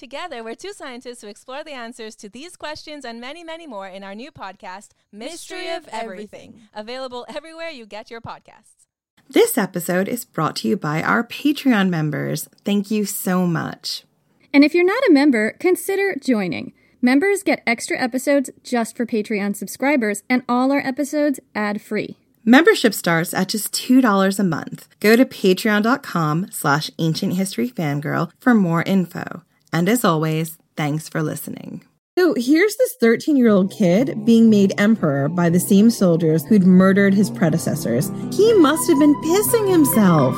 Together, we're two scientists who explore the answers to these questions and many, many more in our new podcast, Mystery, Mystery of of Everything, Everything. available everywhere you get your podcasts. This episode is brought to you by our Patreon members. Thank you so much. And if you're not a member, consider joining. Members get extra episodes just for Patreon subscribers, and all our episodes ad free. Membership starts at just $2 a month. Go to patreon.com slash ancient history fangirl for more info. And as always, thanks for listening. So here's this 13 year old kid being made emperor by the same soldiers who'd murdered his predecessors. He must have been pissing himself.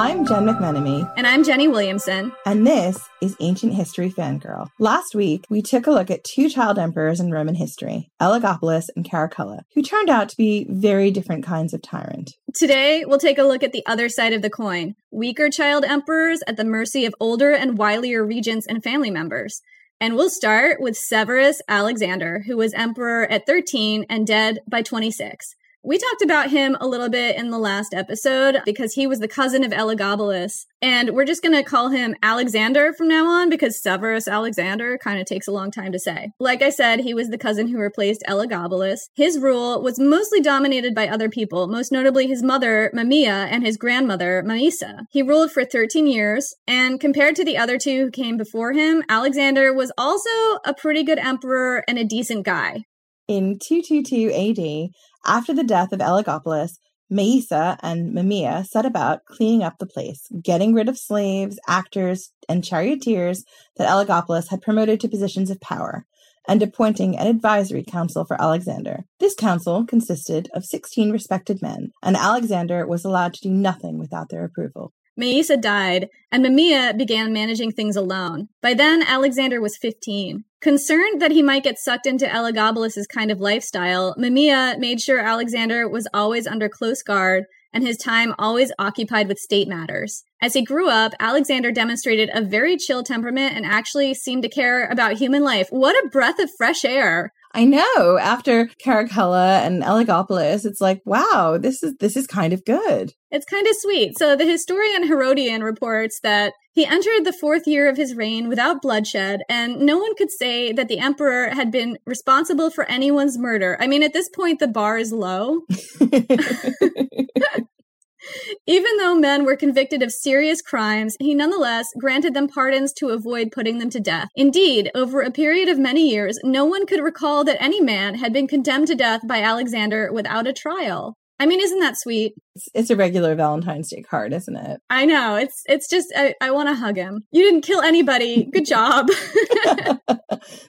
I'm Jen McMenemy, And I'm Jenny Williamson. and this is Ancient History Fangirl. Last week, we took a look at two child emperors in Roman history, Elagabalus and Caracalla, who turned out to be very different kinds of tyrant. Today, we'll take a look at the other side of the coin weaker child emperors at the mercy of older and wilier regents and family members. And we'll start with Severus Alexander, who was emperor at 13 and dead by 26. We talked about him a little bit in the last episode because he was the cousin of Elagabalus. And we're just going to call him Alexander from now on because Severus Alexander kind of takes a long time to say. Like I said, he was the cousin who replaced Elagabalus. His rule was mostly dominated by other people, most notably his mother, Mamaea, and his grandmother, Maesa. He ruled for 13 years, and compared to the other two who came before him, Alexander was also a pretty good emperor and a decent guy. In 222 AD, after the death of Elagabalus, Maesa and Mamaea set about cleaning up the place, getting rid of slaves, actors, and charioteers that Elagabalus had promoted to positions of power, and appointing an advisory council for Alexander. This council consisted of 16 respected men, and Alexander was allowed to do nothing without their approval. Maesa died, and Mamaea began managing things alone. By then, Alexander was 15. Concerned that he might get sucked into Elagabalus's kind of lifestyle, Mamaea made sure Alexander was always under close guard and his time always occupied with state matters. As he grew up, Alexander demonstrated a very chill temperament and actually seemed to care about human life. What a breath of fresh air! I know. After Caracalla and Elagabalus, it's like, wow, this is this is kind of good. It's kind of sweet. So the historian Herodian reports that he entered the fourth year of his reign without bloodshed, and no one could say that the emperor had been responsible for anyone's murder. I mean, at this point, the bar is low. Even though men were convicted of serious crimes, he nonetheless granted them pardons to avoid putting them to death. Indeed, over a period of many years, no one could recall that any man had been condemned to death by Alexander without a trial. I mean, isn't that sweet? It's, it's a regular Valentine's Day card, isn't it? I know. It's it's just I, I want to hug him. You didn't kill anybody. Good job.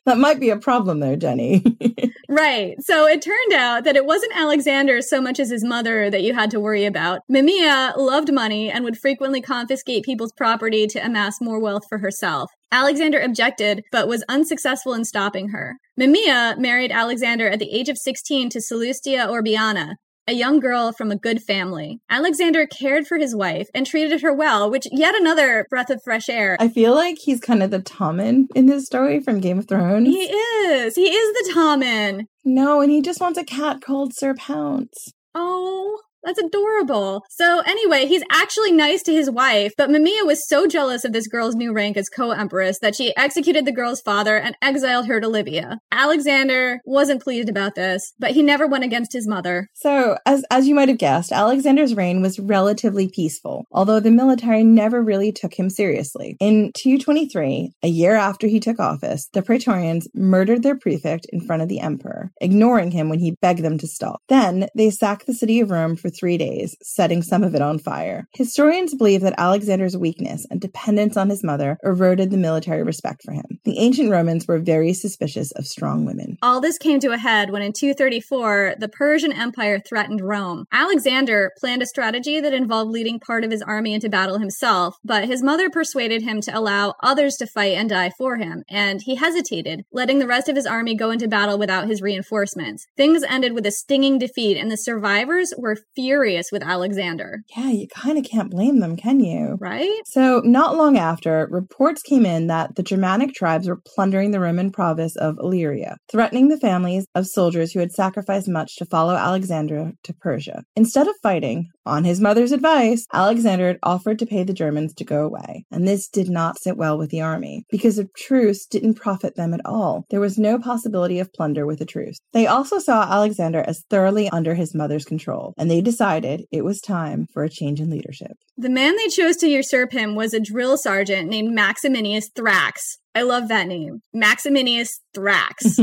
that might be a problem though, Jenny. right. So it turned out that it wasn't Alexander so much as his mother that you had to worry about. Mamaea loved money and would frequently confiscate people's property to amass more wealth for herself. Alexander objected, but was unsuccessful in stopping her. Mamaea married Alexander at the age of 16 to Salustia Orbiana, a young girl from a good family. Alexander cared for his wife and treated her well, which yet another breath of fresh air. I feel like he's kind of the Tommen in this story from Game of Thrones. He is. He is the Tommen. No, and he just wants a cat called Sir Pounce. Oh, That's adorable. So anyway, he's actually nice to his wife, but Mamaea was so jealous of this girl's new rank as co-empress that she executed the girl's father and exiled her to Libya. Alexander wasn't pleased about this, but he never went against his mother. So, as as you might have guessed, Alexander's reign was relatively peaceful, although the military never really took him seriously. In 223, a year after he took office, the Praetorians murdered their prefect in front of the emperor, ignoring him when he begged them to stop. Then they sacked the city of Rome for 3 days, setting some of it on fire. Historians believe that Alexander's weakness and dependence on his mother eroded the military respect for him. The ancient Romans were very suspicious of strong women. All this came to a head when in 234, the Persian Empire threatened Rome. Alexander planned a strategy that involved leading part of his army into battle himself, but his mother persuaded him to allow others to fight and die for him, and he hesitated, letting the rest of his army go into battle without his reinforcements. Things ended with a stinging defeat, and the survivors were furious with Alexander. Yeah, you kind of can't blame them, can you? Right? So, not long after, reports came in that the Germanic tribes were plundering the Roman province of Illyria, threatening the families of soldiers who had sacrificed much to follow Alexander to Persia. Instead of fighting, on his mother's advice, Alexander had offered to pay the Germans to go away, and this did not sit well with the army, because a truce didn't profit them at all. There was no possibility of plunder with a truce. They also saw Alexander as thoroughly under his mother's control, and they decided it was time for a change in leadership. The man they chose to usurp him was a drill sergeant named Maximinius Thrax. I love that name. Maximinius Thrax.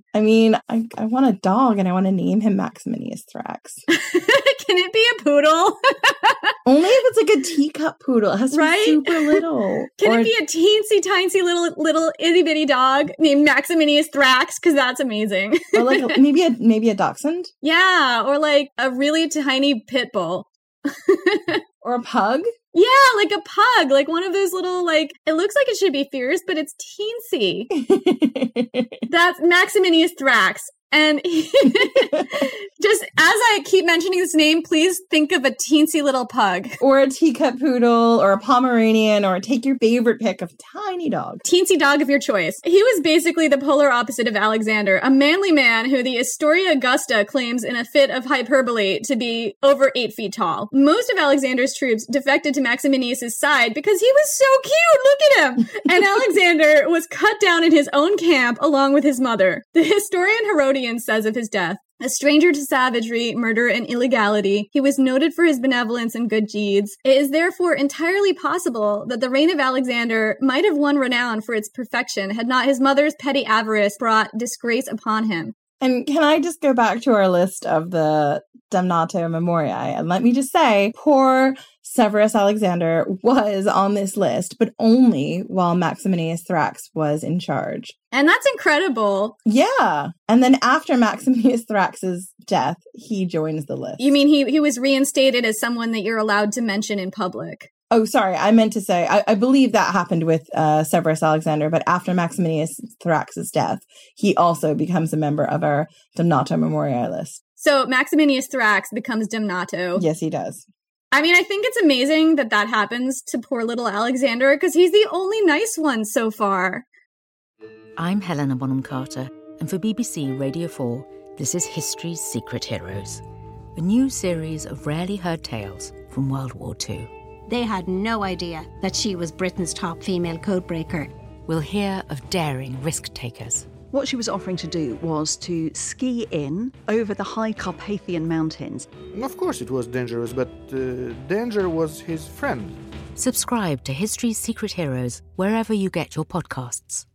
I mean, I, I want a dog and I want to name him Maximinius Thrax. Can it be a poodle? Only if it's like a teacup poodle. It has to Right? be super little. Can Or- it be a teensy tiny little little itty bitty dog named Maximinius Thrax? Because that's amazing. or like a- maybe a maybe a dachshund yeah, or like a really tiny pit bull. or a pug. Yeah, like a pug, like one of those little like it looks like it should be fierce, but it's teensy. That's Maximinius Thrax. And just as I keep mentioning this name, please think of a teensy little pug. or a teacup poodle or a Pomeranian or take your favorite pick of tiny dog. Teensy dog of your choice. He was basically the polar opposite of Alexander, a manly man who the Historia Augusta claims in a fit of hyperbole to be over eight feet tall. Most of Alexander's troops defected to Maximinius' side because he was so cute. Look at him. And Alexander was cut down in his own camp along with his mother. The historian Herodian says of his death. A stranger to savagery, murder, and illegality, he was noted for his benevolence and good deeds. It is therefore entirely possible that the reign of Alexander might have won renown for its perfection had not his mother's petty avarice brought disgrace upon him. And can I just go back to our list of the Damnatio Memoriae? And let me just say, poor Severus Alexander was on this list, but only while Maximinius Thrax was in charge. And that's incredible. Yeah. And then after Maximinius Thrax's death, he joins the list. You mean he, he was reinstated as someone that you're allowed to mention in public? Oh, sorry. I meant to say, I, I believe that happened with uh, Severus Alexander, but after Maximinius Thrax's death, he also becomes a member of our Damnatio Memoriae list. So Maximinius Thrax becomes Damnatio. Yes, he does. I mean, I think it's amazing that that happens to poor little Alexander because he's the only nice one so far. I'm Helena Bonham Carter, and for BBC Radio 4, this is History's Secret Heroes, a new series of rarely heard tales from World War II. They had no idea that she was Britain's top female codebreaker. We'll hear of daring risk takers, What she was offering to do was to ski in over the high Carpathian mountains. Of course, it was dangerous, but uh, danger was his friend. Subscribe to History's Secret Heroes wherever you get your podcasts.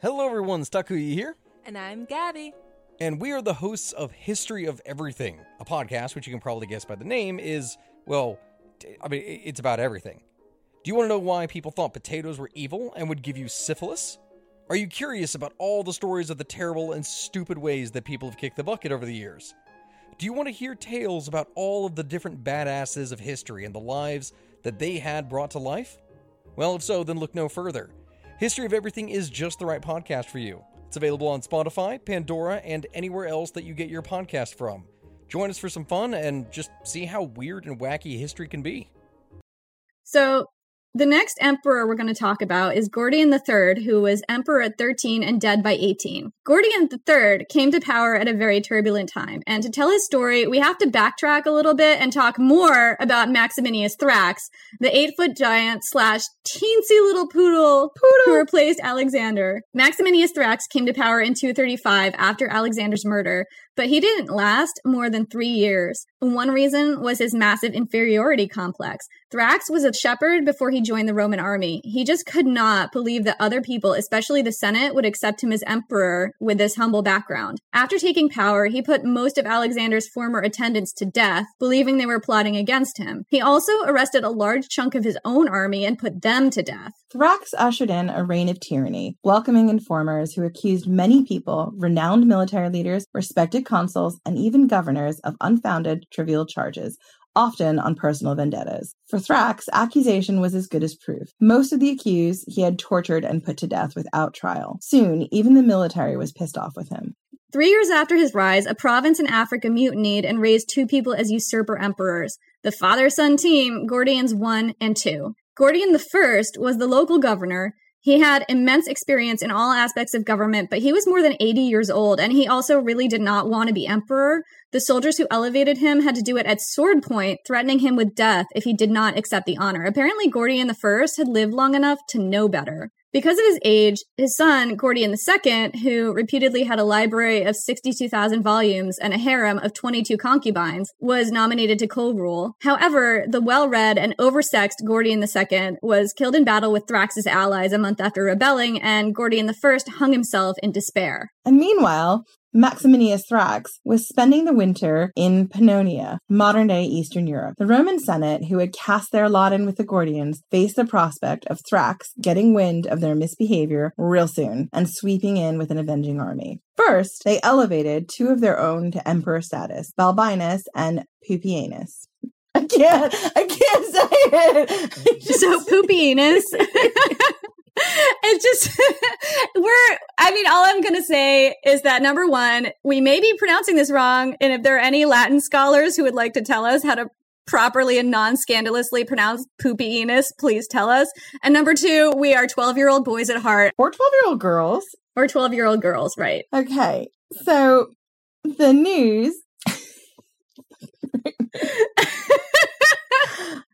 Hello, everyone. Takuya here, And I'm Gabby. and we are the hosts of History of Everything, a podcast which you can probably guess by the name is, well, I mean, it's about everything. Do you want to know why people thought potatoes were evil and would give you syphilis? Are you curious about all the stories of the terrible and stupid ways that people have kicked the bucket over the years? Do you want to hear tales about all of the different badasses of history and the lives that they had brought to life? Well, if so, then look no further. History of Everything is just the right podcast for you. It's available on Spotify, Pandora, and anywhere else that you get your podcast from. Join us for some fun and just see how weird and wacky history can be. So The next emperor we're going to talk about is Gordian III, who was emperor at 13 and dead by 18. Gordian III came to power at a very turbulent time, and to tell his story, we have to backtrack a little bit and talk more about Maximinius Thrax, the eight foot giant slash teensy little poodle, poodle who replaced Alexander. Maximinius Thrax came to power in 235 after Alexander's murder, but he didn't last more than three years. One reason was his massive inferiority complex. Thrax was a shepherd before he joined the Roman army. He just could not believe that other people, especially the Senate, would accept him as emperor with this humble background. After taking power, he put most of Alexander's former attendants to death, believing they were plotting against him. He also arrested a large chunk of his own army and put them to death. Thrax ushered in a reign of tyranny, welcoming informers who accused many people, renowned military leaders, respected consuls, and even governors of unfounded, trivial charges, often on personal vendettas. For Thrax, accusation was as good as proof. Most of the accused he had tortured and put to death without trial. Soon, even the military was pissed off with him. Three years after his rise, a province in Africa mutinied and raised two people as usurper emperors the father son team, Gordians 1 and 2. Gordian I was the local governor. He had immense experience in all aspects of government, but he was more than 80 years old, and he also really did not want to be emperor. The soldiers who elevated him had to do it at sword point, threatening him with death if he did not accept the honor. Apparently, Gordian I had lived long enough to know better. Because of his age, his son, Gordian II, who reputedly had a library of 62,000 volumes and a harem of 22 concubines, was nominated to co-rule. However, the well-read and oversexed Gordian II was killed in battle with Thrax's allies a month after rebelling, and Gordian I hung himself in despair. And meanwhile, Maximinius Thrax was spending the winter in Pannonia, modern day Eastern Europe. The Roman Senate, who had cast their lot in with the Gordians, faced the prospect of Thrax getting wind of their misbehavior real soon and sweeping in with an avenging army. First, they elevated two of their own to emperor status, Balbinus and Pupienus. I can't, I can't say it. so Pupienus. it's just we're i mean all i'm gonna say is that number one we may be pronouncing this wrong and if there are any latin scholars who would like to tell us how to properly and non-scandalously pronounce poopy enos please tell us. And number two we are 12 year old boys at heart. Or 12 year old girls. Or 12 year old girls right. Okay so the news.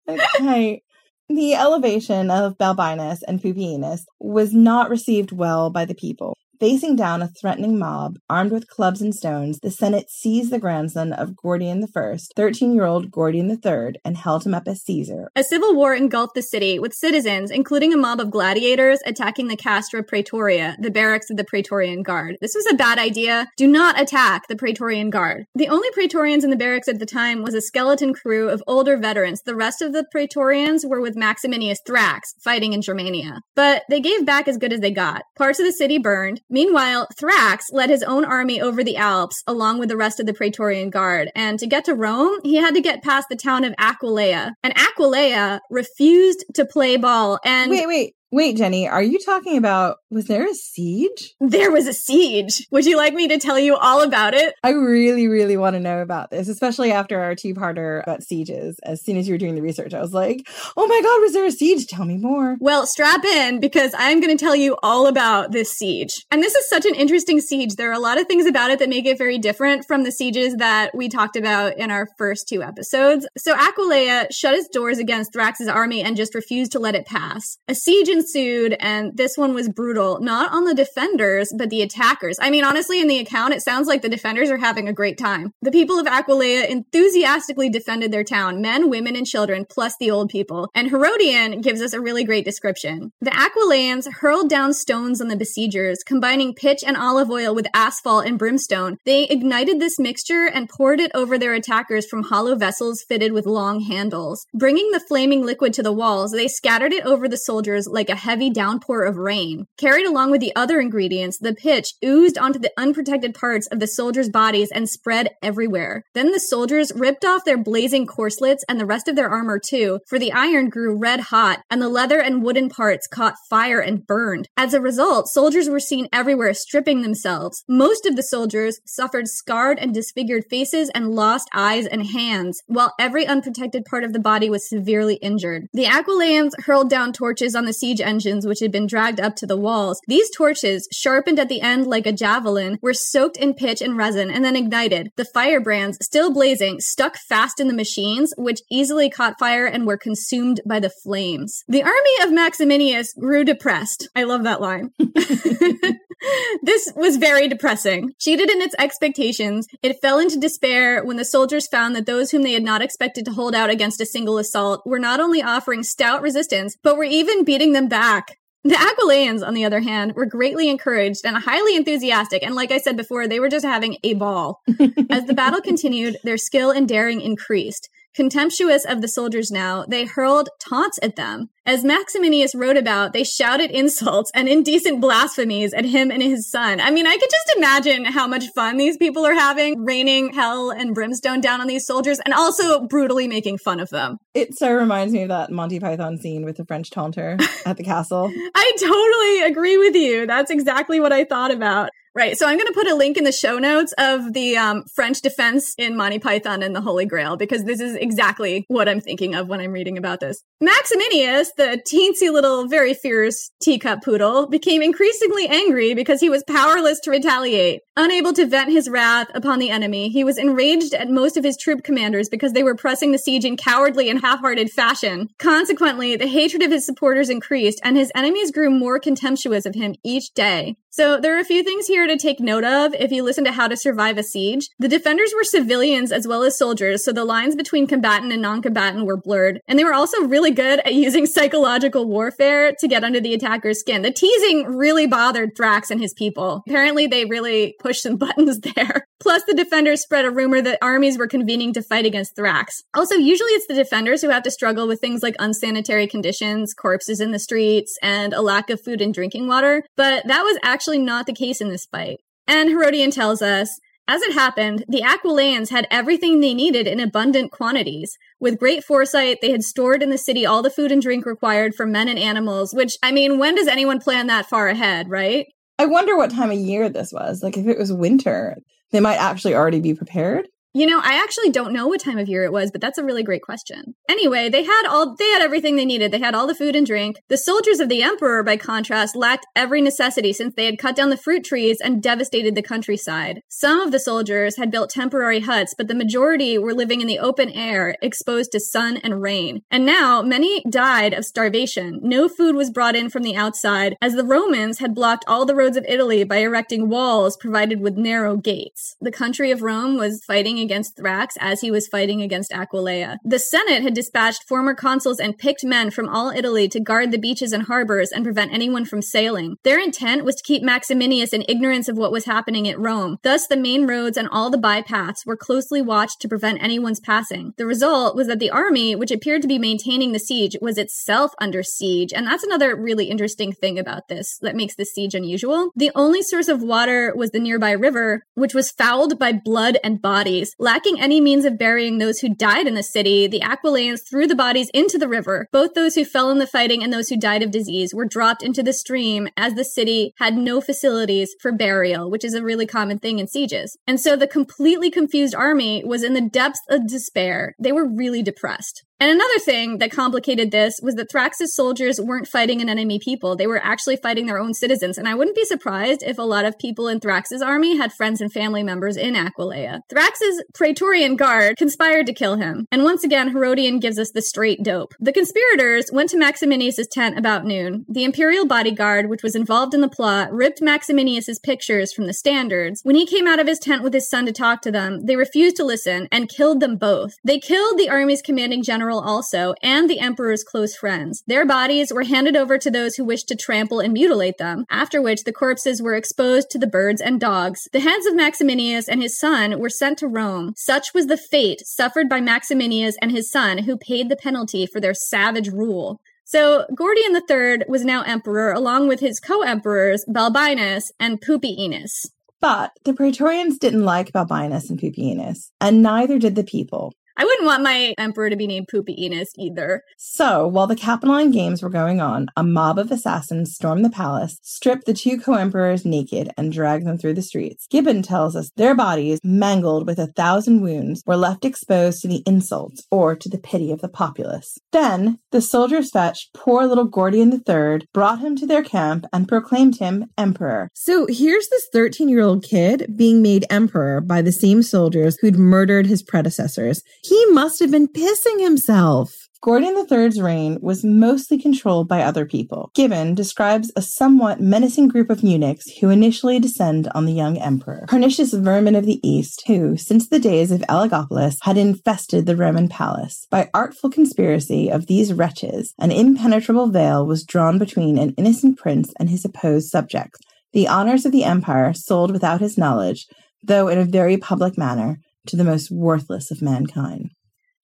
Okay the elevation of Balbinus and Pupienus was not received well by the people. Facing down a threatening mob, armed with clubs and stones, the Senate seized the grandson of Gordian I, 13 year old Gordian III, and held him up as Caesar. A civil war engulfed the city, with citizens, including a mob of gladiators, attacking the Castra Praetoria, the barracks of the Praetorian Guard. This was a bad idea. Do not attack the Praetorian Guard. The only Praetorians in the barracks at the time was a skeleton crew of older veterans. The rest of the Praetorians were with Maximinius Thrax, fighting in Germania. But they gave back as good as they got. Parts of the city burned, Meanwhile, Thrax led his own army over the Alps along with the rest of the Praetorian Guard, and to get to Rome, he had to get past the town of Aquileia. And Aquileia refused to play ball. And wait, wait, Wait, Jenny, are you talking about was there a siege? There was a siege. Would you like me to tell you all about it? I really, really want to know about this, especially after our two parter about sieges. As soon as you were doing the research, I was like, oh my God, was there a siege? Tell me more. Well, strap in because I'm going to tell you all about this siege. And this is such an interesting siege. There are a lot of things about it that make it very different from the sieges that we talked about in our first two episodes. So Aquileia shut its doors against Thrax's army and just refused to let it pass. A siege ensued, and this one was brutal, not on the defenders, but the attackers. I mean, honestly, in the account, it sounds like the defenders are having a great time. The people of Aquileia enthusiastically defended their town, men, women, and children, plus the old people. And Herodian gives us a really great description. The Aquileians hurled down stones on the besiegers, combining pitch and olive oil with asphalt and brimstone. They ignited this mixture and poured it over their attackers from hollow vessels fitted with long handles. Bringing the flaming liquid to the walls, they scattered it over the soldiers like like a heavy downpour of rain. Carried along with the other ingredients, the pitch oozed onto the unprotected parts of the soldiers' bodies and spread everywhere. Then the soldiers ripped off their blazing corselets and the rest of their armor too, for the iron grew red hot and the leather and wooden parts caught fire and burned. As a result, soldiers were seen everywhere stripping themselves. Most of the soldiers suffered scarred and disfigured faces and lost eyes and hands, while every unprotected part of the body was severely injured. The Aquileians hurled down torches on the siege engines which had been dragged up to the walls. These torches, sharpened at the end like a javelin, were soaked in pitch and resin and then ignited. The firebrands, still blazing, stuck fast in the machines, which easily caught fire and were consumed by the flames. The army of Maximinius grew depressed. I love that line. this was very depressing. Cheated in its expectations, it fell into despair when the soldiers found that those whom they had not expected to hold out against a single assault were not only offering stout resistance, but were even beating them back. The Aquileians, on the other hand, were greatly encouraged and highly enthusiastic, and like I said before, they were just having a ball. As the battle continued, their skill and daring increased. Contemptuous of the soldiers now, they hurled taunts at them. As Maximinius wrote about, they shouted insults and indecent blasphemies at him and his son. I mean, I could just imagine how much fun these people are having, raining hell and brimstone down on these soldiers and also brutally making fun of them. It so reminds me of that Monty Python scene with the French taunter at the castle. I totally agree with you. That's exactly what I thought about. Right. So I'm going to put a link in the show notes of the um, French defense in Monty Python and the Holy Grail because this is exactly what I'm thinking of when I'm reading about this. Maximinius, the teensy little, very fierce teacup poodle, became increasingly angry because he was powerless to retaliate. Unable to vent his wrath upon the enemy, he was enraged at most of his troop commanders because they were pressing the siege in cowardly and half-hearted fashion. Consequently, the hatred of his supporters increased and his enemies grew more contemptuous of him each day. So there are a few things here to take note of if you listen to How to Survive a Siege. The defenders were civilians as well as soldiers, so the lines between combatant and non-combatant were blurred. And they were also really good at using psychological warfare to get under the attacker's skin. The teasing really bothered Thrax and his people. Apparently they really pushed some buttons there. Plus the defenders spread a rumor that armies were convening to fight against Thrax. Also, usually it's the defenders who have to struggle with things like unsanitary conditions, corpses in the streets, and a lack of food and drinking water, but that was actually actually not the case in this fight. And Herodian tells us, as it happened, the Aquileians had everything they needed in abundant quantities. With great foresight, they had stored in the city all the food and drink required for men and animals, which, I mean, when does anyone plan that far ahead, right? I wonder what time of year this was. Like, if it was winter, they might actually already be prepared. You know, I actually don't know what time of year it was, but that's a really great question. Anyway, they had all they had everything they needed. They had all the food and drink. The soldiers of the emperor by contrast lacked every necessity since they had cut down the fruit trees and devastated the countryside. Some of the soldiers had built temporary huts, but the majority were living in the open air, exposed to sun and rain. And now many died of starvation. No food was brought in from the outside as the Romans had blocked all the roads of Italy by erecting walls provided with narrow gates. The country of Rome was fighting against Thrax as he was fighting against Aquileia. The Senate had dispatched former consuls and picked men from all Italy to guard the beaches and harbors and prevent anyone from sailing. Their intent was to keep Maximinius in ignorance of what was happening at Rome. Thus, the main roads and all the bypaths were closely watched to prevent anyone's passing. The result was that the army, which appeared to be maintaining the siege, was itself under siege. And that's another really interesting thing about this that makes this siege unusual. The only source of water was the nearby river, which was fouled by blood and bodies. Lacking any means of burying those who died in the city, the Aquileians threw the bodies into the river. Both those who fell in the fighting and those who died of disease were dropped into the stream as the city had no facilities for burial, which is a really common thing in sieges. And so the completely confused army was in the depths of despair. They were really depressed. And another thing that complicated this was that Thrax's soldiers weren't fighting an enemy people. They were actually fighting their own citizens. And I wouldn't be surprised if a lot of people in Thrax's army had friends and family members in Aquileia. Thrax's Praetorian Guard conspired to kill him. And once again, Herodian gives us the straight dope. The conspirators went to Maximinius' tent about noon. The Imperial bodyguard, which was involved in the plot, ripped Maximinius' pictures from the standards. When he came out of his tent with his son to talk to them, they refused to listen and killed them both. They killed the army's commanding general general also, and the emperor's close friends. Their bodies were handed over to those who wished to trample and mutilate them, after which the corpses were exposed to the birds and dogs. The heads of Maximinius and his son were sent to Rome. Such was the fate suffered by Maximinius and his son, who paid the penalty for their savage rule. So Gordian III was now emperor along with his co-emperors Balbinus and Pupienus. But the Praetorians didn't like Balbinus and Pupienus, and neither did the people. I wouldn't want my emperor to be named Pupienus either. So, while the Capitoline Games were going on, a mob of assassins stormed the palace, stripped the two co emperors naked, and dragged them through the streets. Gibbon tells us their bodies, mangled with a thousand wounds, were left exposed to the insults or to the pity of the populace. Then, the soldiers fetched poor little Gordian III, brought him to their camp, and proclaimed him emperor. So, here's this 13 year old kid being made emperor by the same soldiers who'd murdered his predecessors. He must have been pissing himself. Gordian III's reign was mostly controlled by other people. Gibbon describes a somewhat menacing group of eunuchs who initially descend on the young emperor, pernicious vermin of the East, who, since the days of Elagabalus, had infested the Roman palace. By artful conspiracy of these wretches, an impenetrable veil was drawn between an innocent prince and his opposed subjects. The honors of the empire sold without his knowledge, though in a very public manner, to the most worthless of mankind.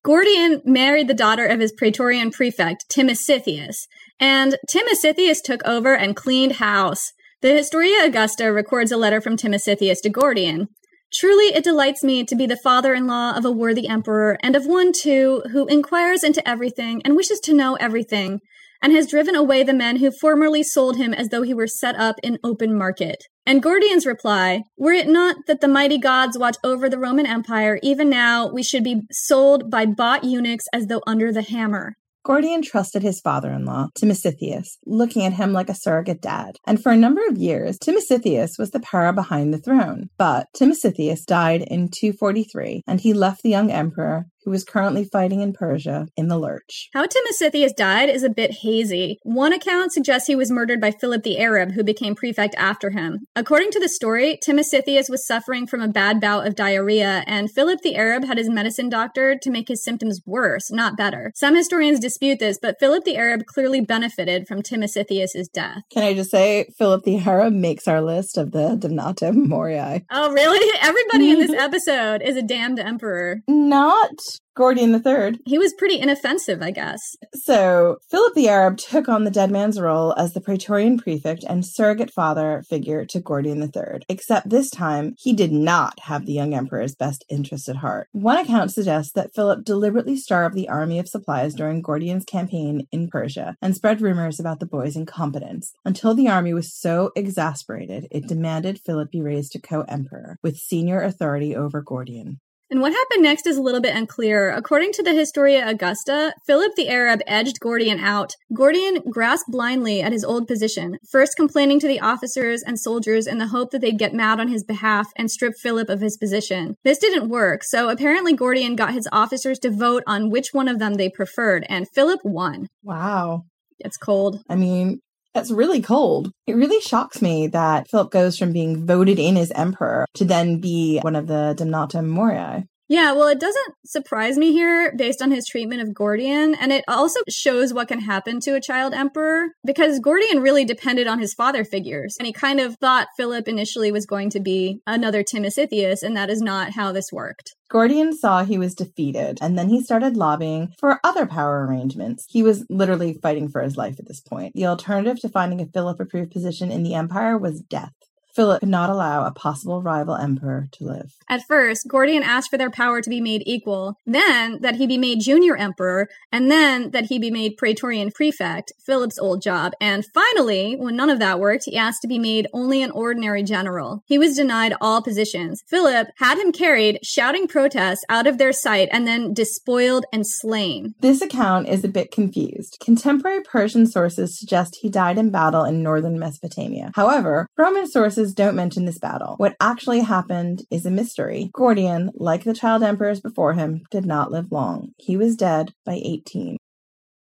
Gordian married the daughter of his Praetorian prefect, Timesitheus, and Timesitheus took over and cleaned house. The Historia Augusta records a letter from Timesitheus to Gordian. Truly, it delights me to be the father in law of a worthy emperor, and of one, too, who inquires into everything and wishes to know everything, and has driven away the men who formerly sold him as though he were set up in open market. And Gordian's reply, were it not that the mighty gods watch over the Roman Empire, even now we should be sold by bought eunuchs as though under the hammer. Gordian trusted his father in law, Timesitheus, looking at him like a surrogate dad. And for a number of years, Timesitheus was the power behind the throne. But Timesitheus died in 243, and he left the young emperor, who was currently fighting in Persia, in the lurch. How Timesitheus died is a bit hazy. One account suggests he was murdered by Philip the Arab, who became prefect after him. According to the story, Timesitheus was suffering from a bad bout of diarrhea, and Philip the Arab had his medicine doctored to make his symptoms worse, not better. Some historians dispute this, but Philip the Arab clearly benefited from Timesitheus' death. Can I just say, Philip the Arab makes our list of the Damnatio Memoriae. Oh, really? Everybody in this episode is a damned emperor. Not Gordian III. He was pretty inoffensive, I guess. So, Philip the Arab took on the dead man's role as the Praetorian prefect and surrogate father figure to Gordian III. Except this time, he did not have the young emperor's best interest at heart. One account suggests that Philip deliberately starved the army of supplies during Gordian's campaign in Persia and spread rumors about the boy's incompetence until the army was so exasperated it demanded Philip be raised to co emperor with senior authority over Gordian. And what happened next is a little bit unclear. According to the Historia Augusta, Philip the Arab edged Gordian out. Gordian grasped blindly at his old position, first complaining to the officers and soldiers in the hope that they'd get mad on his behalf and strip Philip of his position. This didn't work, so apparently Gordian got his officers to vote on which one of them they preferred, and Philip won. Wow. It's cold. I mean, that's really cold. It really shocks me that Philip goes from being voted in as emperor to then be one of the Damnatio Memoriae. Yeah, well, it doesn't surprise me here based on his treatment of Gordian, and it also shows what can happen to a child emperor because Gordian really depended on his father figures, and he kind of thought Philip initially was going to be another Timesitheus, and that is not how this worked. Gordian saw he was defeated, and then he started lobbying for other power arrangements. He was literally fighting for his life at this point. The alternative to finding a Philip approved position in the empire was death. Philip could not allow a possible rival emperor to live. At first, Gordian asked for their power to be made equal, then that he be made junior emperor, and then that he be made praetorian prefect, Philip's old job, and finally, when none of that worked, he asked to be made only an ordinary general. He was denied all positions. Philip had him carried, shouting protests, out of their sight, and then despoiled and slain. This account is a bit confused. Contemporary Persian sources suggest he died in battle in northern Mesopotamia. However, Roman sources don't mention this battle. What actually happened is a mystery. Gordian, like the child emperors before him, did not live long. He was dead by 18.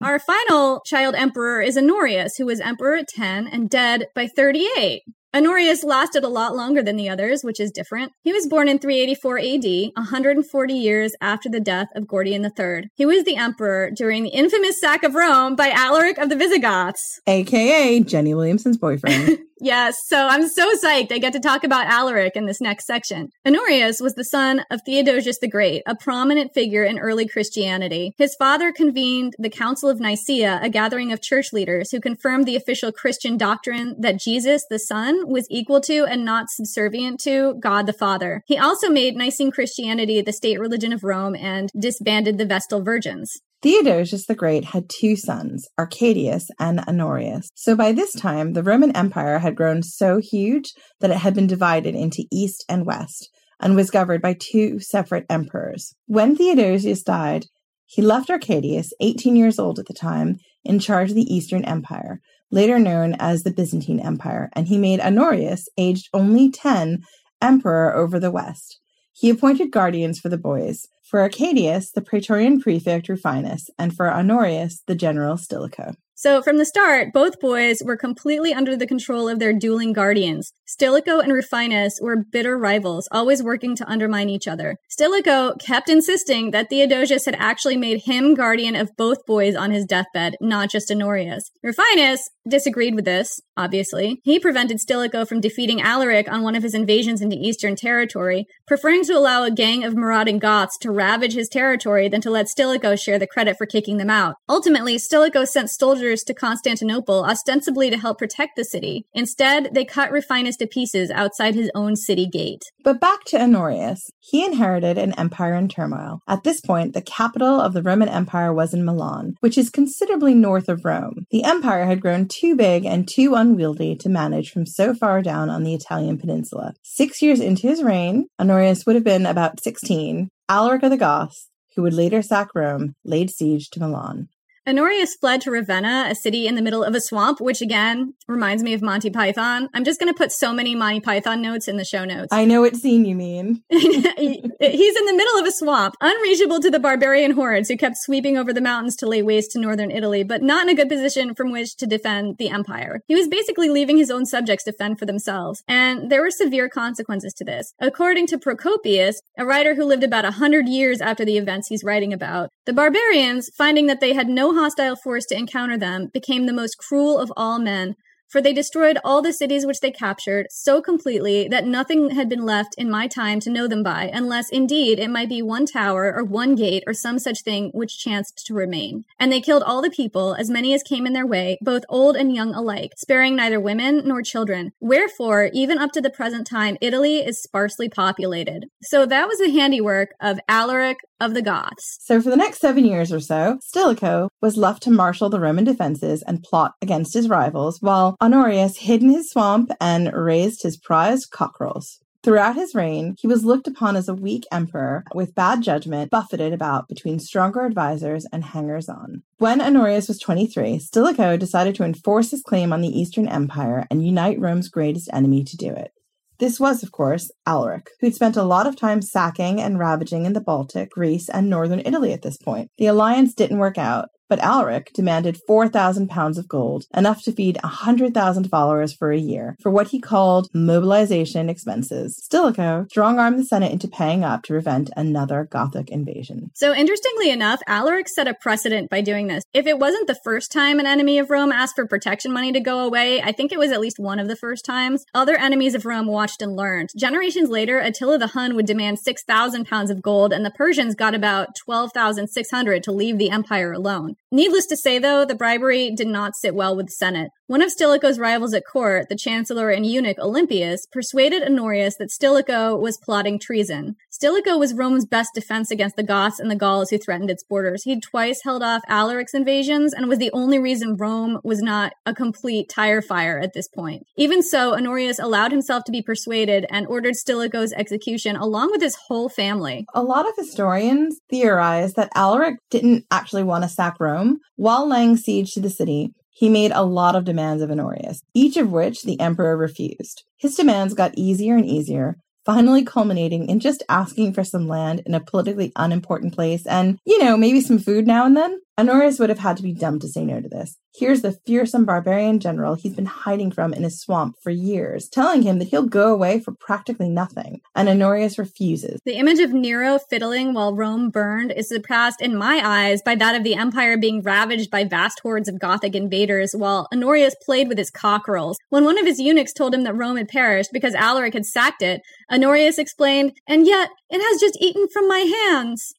Our final child emperor is Honorius, who was emperor at 10 and dead by 38. Honorius lasted a lot longer than the others, which is different. He was born in 384 AD, 140 years after the death of Gordian III. He was the emperor during the infamous sack of Rome by Alaric of the Visigoths. AKA Jenny Williamson's boyfriend. Yes, so I'm so psyched I get to talk about Alaric in this next section. Honorius was the son of Theodosius the Great, a prominent figure in early Christianity. His father convened the Council of Nicaea, a gathering of church leaders who confirmed the official Christian doctrine that Jesus, the Son, was equal to and not subservient to God the Father. He also made Nicene Christianity the state religion of Rome and disbanded the Vestal Virgins. Theodosius the Great had two sons, Arcadius and Honorius. So by this time, the Roman Empire had grown so huge that it had been divided into east and west and was governed by two separate emperors. When Theodosius died, he left Arcadius, 18 years old at the time, in charge of the Eastern Empire, later known as the Byzantine Empire, and he made Honorius, aged only 10, emperor over the West. He appointed guardians for the boys, for Arcadius, the Praetorian prefect Rufinus, and for Honorius, the general Stilicho. So from the start, both boys were completely under the control of their dueling guardians. Stilicho and Rufinus were bitter rivals, always working to undermine each other. Stilicho kept insisting that Theodosius had actually made him guardian of both boys on his deathbed, not just Honorius. Rufinus disagreed with this, obviously. He prevented Stilicho from defeating Alaric on one of his invasions into eastern territory, preferring to allow a gang of marauding Goths to ravage his territory than to let Stilicho share the credit for kicking them out. Ultimately, Stilicho sent soldiers to Constantinople ostensibly to help protect the city. Instead, they cut Rufinus to pieces outside his own city gate. But back to Honorius. He inherited an empire in turmoil. At this point, the capital of the Roman Empire was in Milan, which is considerably north of Rome. The empire had grown too big and too unwieldy to manage from so far down on the Italian peninsula. Six years into his reign, Honorius would have been about 16. Alaric of the Goths, who would later sack Rome, laid siege to Milan. Honorius fled to Ravenna, a city in the middle of a swamp, which again reminds me of Monty Python. I'm just going to put so many Monty Python notes in the show notes. I know what scene you mean. He's in the middle of a swamp, unreachable to the barbarian hordes who kept sweeping over the mountains to lay waste to northern Italy, but not in a good position from which to defend the empire. He was basically leaving his own subjects to fend for themselves, and there were severe consequences to this. According to Procopius, a writer who lived about a hundred years after the events he's writing about, the barbarians, finding that they had no hostile force to encounter them, became the most cruel of all men, for they destroyed all the cities which they captured so completely that nothing had been left in my time to know them by, unless indeed it might be one tower or one gate or some such thing which chanced to remain. And they killed all the people, as many as came in their way, both old and young alike, sparing neither women nor children. Wherefore, even up to the present time, Italy is sparsely populated. So that was the handiwork of Alaric of the Goths. So for the next seven years or so, Stilicho was left to marshal the Roman defenses and plot against his rivals, while Honorius hid in his swamp and raised his prized cockerels. Throughout his reign, he was looked upon as a weak emperor with bad judgment, buffeted about between stronger advisors and hangers on. When Honorius was 23, Stilicho decided to enforce his claim on the Eastern Empire and unite Rome's greatest enemy to do it. This was, of course, Alaric, who'd spent a lot of time sacking and ravaging in the Baltic, Greece, and northern Italy at this point. The alliance didn't work out, but Alaric demanded 4,000 pounds of gold, enough to feed 100,000 followers for a year, for what he called mobilization expenses. Stilicho strong armed the Senate into paying up to prevent another Gothic invasion. So, interestingly enough, Alaric set a precedent by doing this. If it wasn't the first time an enemy of Rome asked for protection money to go away, I think it was at least one of the first times. Other enemies of Rome watched and learned. Generations later, Attila the Hun would demand 6,000 pounds of gold, and the Persians got about 12,600 to leave the empire alone. Needless to say, though, the bribery did not sit well with the Senate. One of Stilicho's rivals at court, the chancellor and eunuch Olympius, persuaded Honorius that Stilicho was plotting treason. Stilicho was Rome's best defense against the Goths and the Gauls who threatened its borders. He'd twice held off Alaric's invasions and was the only reason Rome was not a complete tire fire at this point. Even so, Honorius allowed himself to be persuaded and ordered Stilicho's execution along with his whole family. A lot of historians theorize that Alaric didn't actually want to sack Rome. While laying siege to the city, he made a lot of demands of Honorius, each of which the emperor refused. His demands got easier and easier, finally culminating in just asking for some land in a politically unimportant place and, you know, maybe some food now and then. Honorius would have had to be dumb to say no to this. Here's the fearsome barbarian general he's been hiding from in a swamp for years, telling him that he'll go away for practically nothing. And Honorius refuses. The image of Nero fiddling while Rome burned is surpassed in my eyes by that of the empire being ravaged by vast hordes of Gothic invaders while Honorius played with his cockerels. When one of his eunuchs told him that Rome had perished because Alaric had sacked it, Honorius explained, and yet it has just eaten from my hands.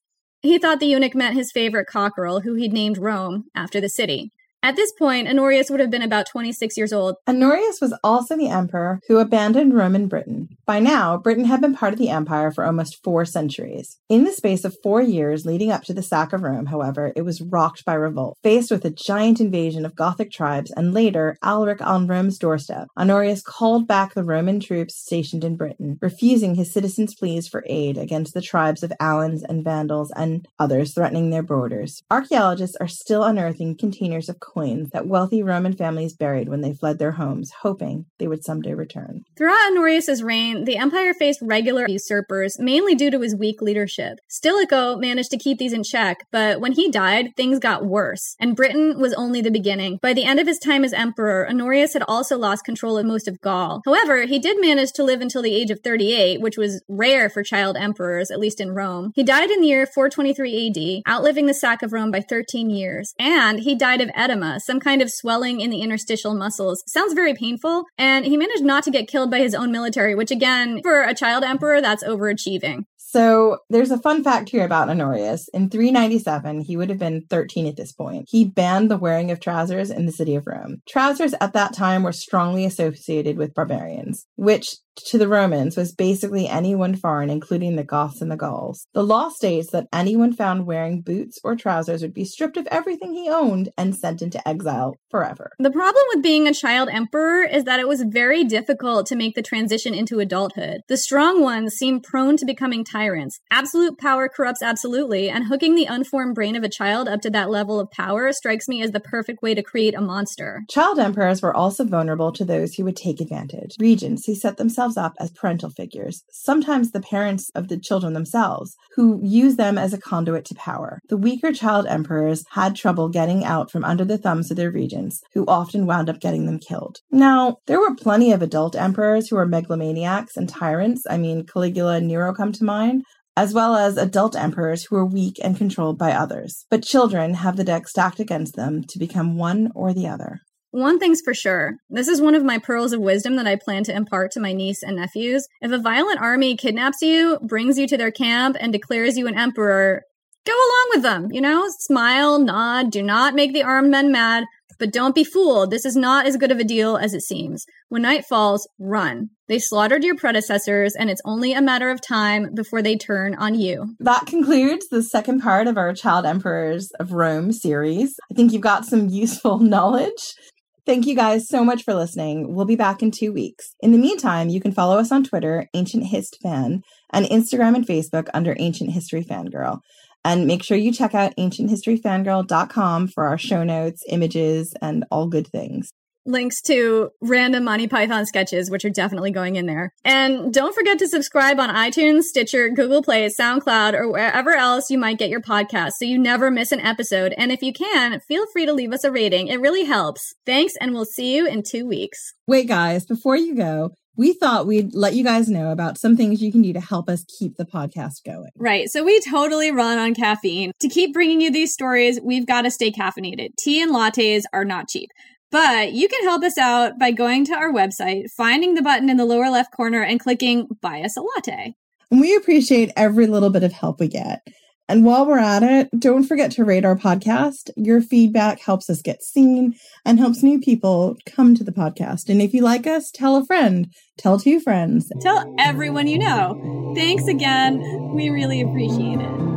He thought the eunuch meant his favorite cockerel, who he'd named Rome, after the city. At this point, Honorius would have been about 26 years old. Honorius was also the emperor who abandoned Roman Britain. By now, Britain had been part of the empire for almost four centuries. In the space of four years leading up to the sack of Rome, however, it was rocked by revolt. Faced with a giant invasion of Gothic tribes and later Alaric on Rome's doorstep, Honorius called back the Roman troops stationed in Britain, refusing his citizens' pleas for aid against the tribes of Alans and Vandals and others threatening their borders. Archaeologists are still unearthing containers of coins that wealthy Roman families buried when they fled their homes, hoping they would someday return. Throughout Honorius's reign, the empire faced regular usurpers, mainly due to his weak leadership. Stilicho managed to keep these in check, but when he died, things got worse, and Britain was only the beginning. By the end of his time as emperor, Honorius had also lost control of most of Gaul. However, he did manage to live until the age of 38, which was rare for child emperors, at least in Rome. He died in the year 423 AD, outliving the sack of Rome by 13 years, and he died of edema, some kind of swelling in the interstitial muscles. Sounds very painful, and he managed not to get killed by his own military, which again, for a child emperor, that's overachieving. So there's a fun fact here about Honorius. In 397, he would have been 13 at this point. He banned the wearing of trousers in the city of Rome. Trousers at that time were strongly associated with barbarians, which to the Romans was basically anyone foreign, including the Goths and the Gauls. The law states that anyone found wearing boots or trousers would be stripped of everything he owned and sent into exile forever. The problem with being a child emperor is that it was very difficult to make the transition into adulthood. The strong ones seem prone to becoming tyrants. Absolute power corrupts absolutely, and hooking the unformed brain of a child up to that level of power strikes me as the perfect way to create a monster. Child emperors were also vulnerable to those who would take advantage. Regents who set themselves up as parental figures, sometimes the parents of the children themselves, who use them as a conduit to power. The weaker child emperors had trouble getting out from under the thumbs of their regents, who often wound up getting them killed. Now, there were plenty of adult emperors who were megalomaniacs and tyrants. I mean, Caligula and Nero come to mind, as well as adult emperors who are weak and controlled by others. But children have the deck stacked against them to become one or the other. One thing's for sure. This is one of my pearls of wisdom that I plan to impart to my niece and nephews. If a violent army kidnaps you, brings you to their camp, and declares you an emperor, go along with them. You know, smile, nod, do not make the armed men mad, but don't be fooled. This is not as good of a deal as it seems. When night falls, run. They slaughtered your predecessors, and it's only a matter of time before they turn on you. That concludes the second part of our Child Emperors of Rome series. I think you've got some useful knowledge. Thank you guys so much for listening. We'll be back in two weeks. In the meantime, you can follow us on Twitter, Ancient Hist Fan, and Instagram and Facebook under Ancient History Fangirl. And make sure you check out ancienthistoryfangirl.com for our show notes, images, and all good things links to random Monty Python sketches, which are definitely going in there. And don't forget to subscribe on iTunes, Stitcher, Google Play, SoundCloud, or wherever else you might get your podcast so you never miss an episode. And if you can, feel free to leave us a rating. It really helps. Thanks, and we'll see you in two weeks. Wait, guys, before you go, we thought we'd let you guys know about some things you can do to help us keep the podcast going. Right. So we totally run on caffeine. To keep bringing you these stories, we've got to stay caffeinated. Tea and lattes are not cheap. But you can help us out by going to our website, finding the button in the lower left corner, and clicking Buy Us a Latte. And we appreciate every little bit of help we get. And while we're at it, don't forget to rate our podcast. Your feedback helps us get seen and helps new people come to the podcast. And if you like us, tell a friend, tell two friends, tell everyone you know. Thanks again. We really appreciate it.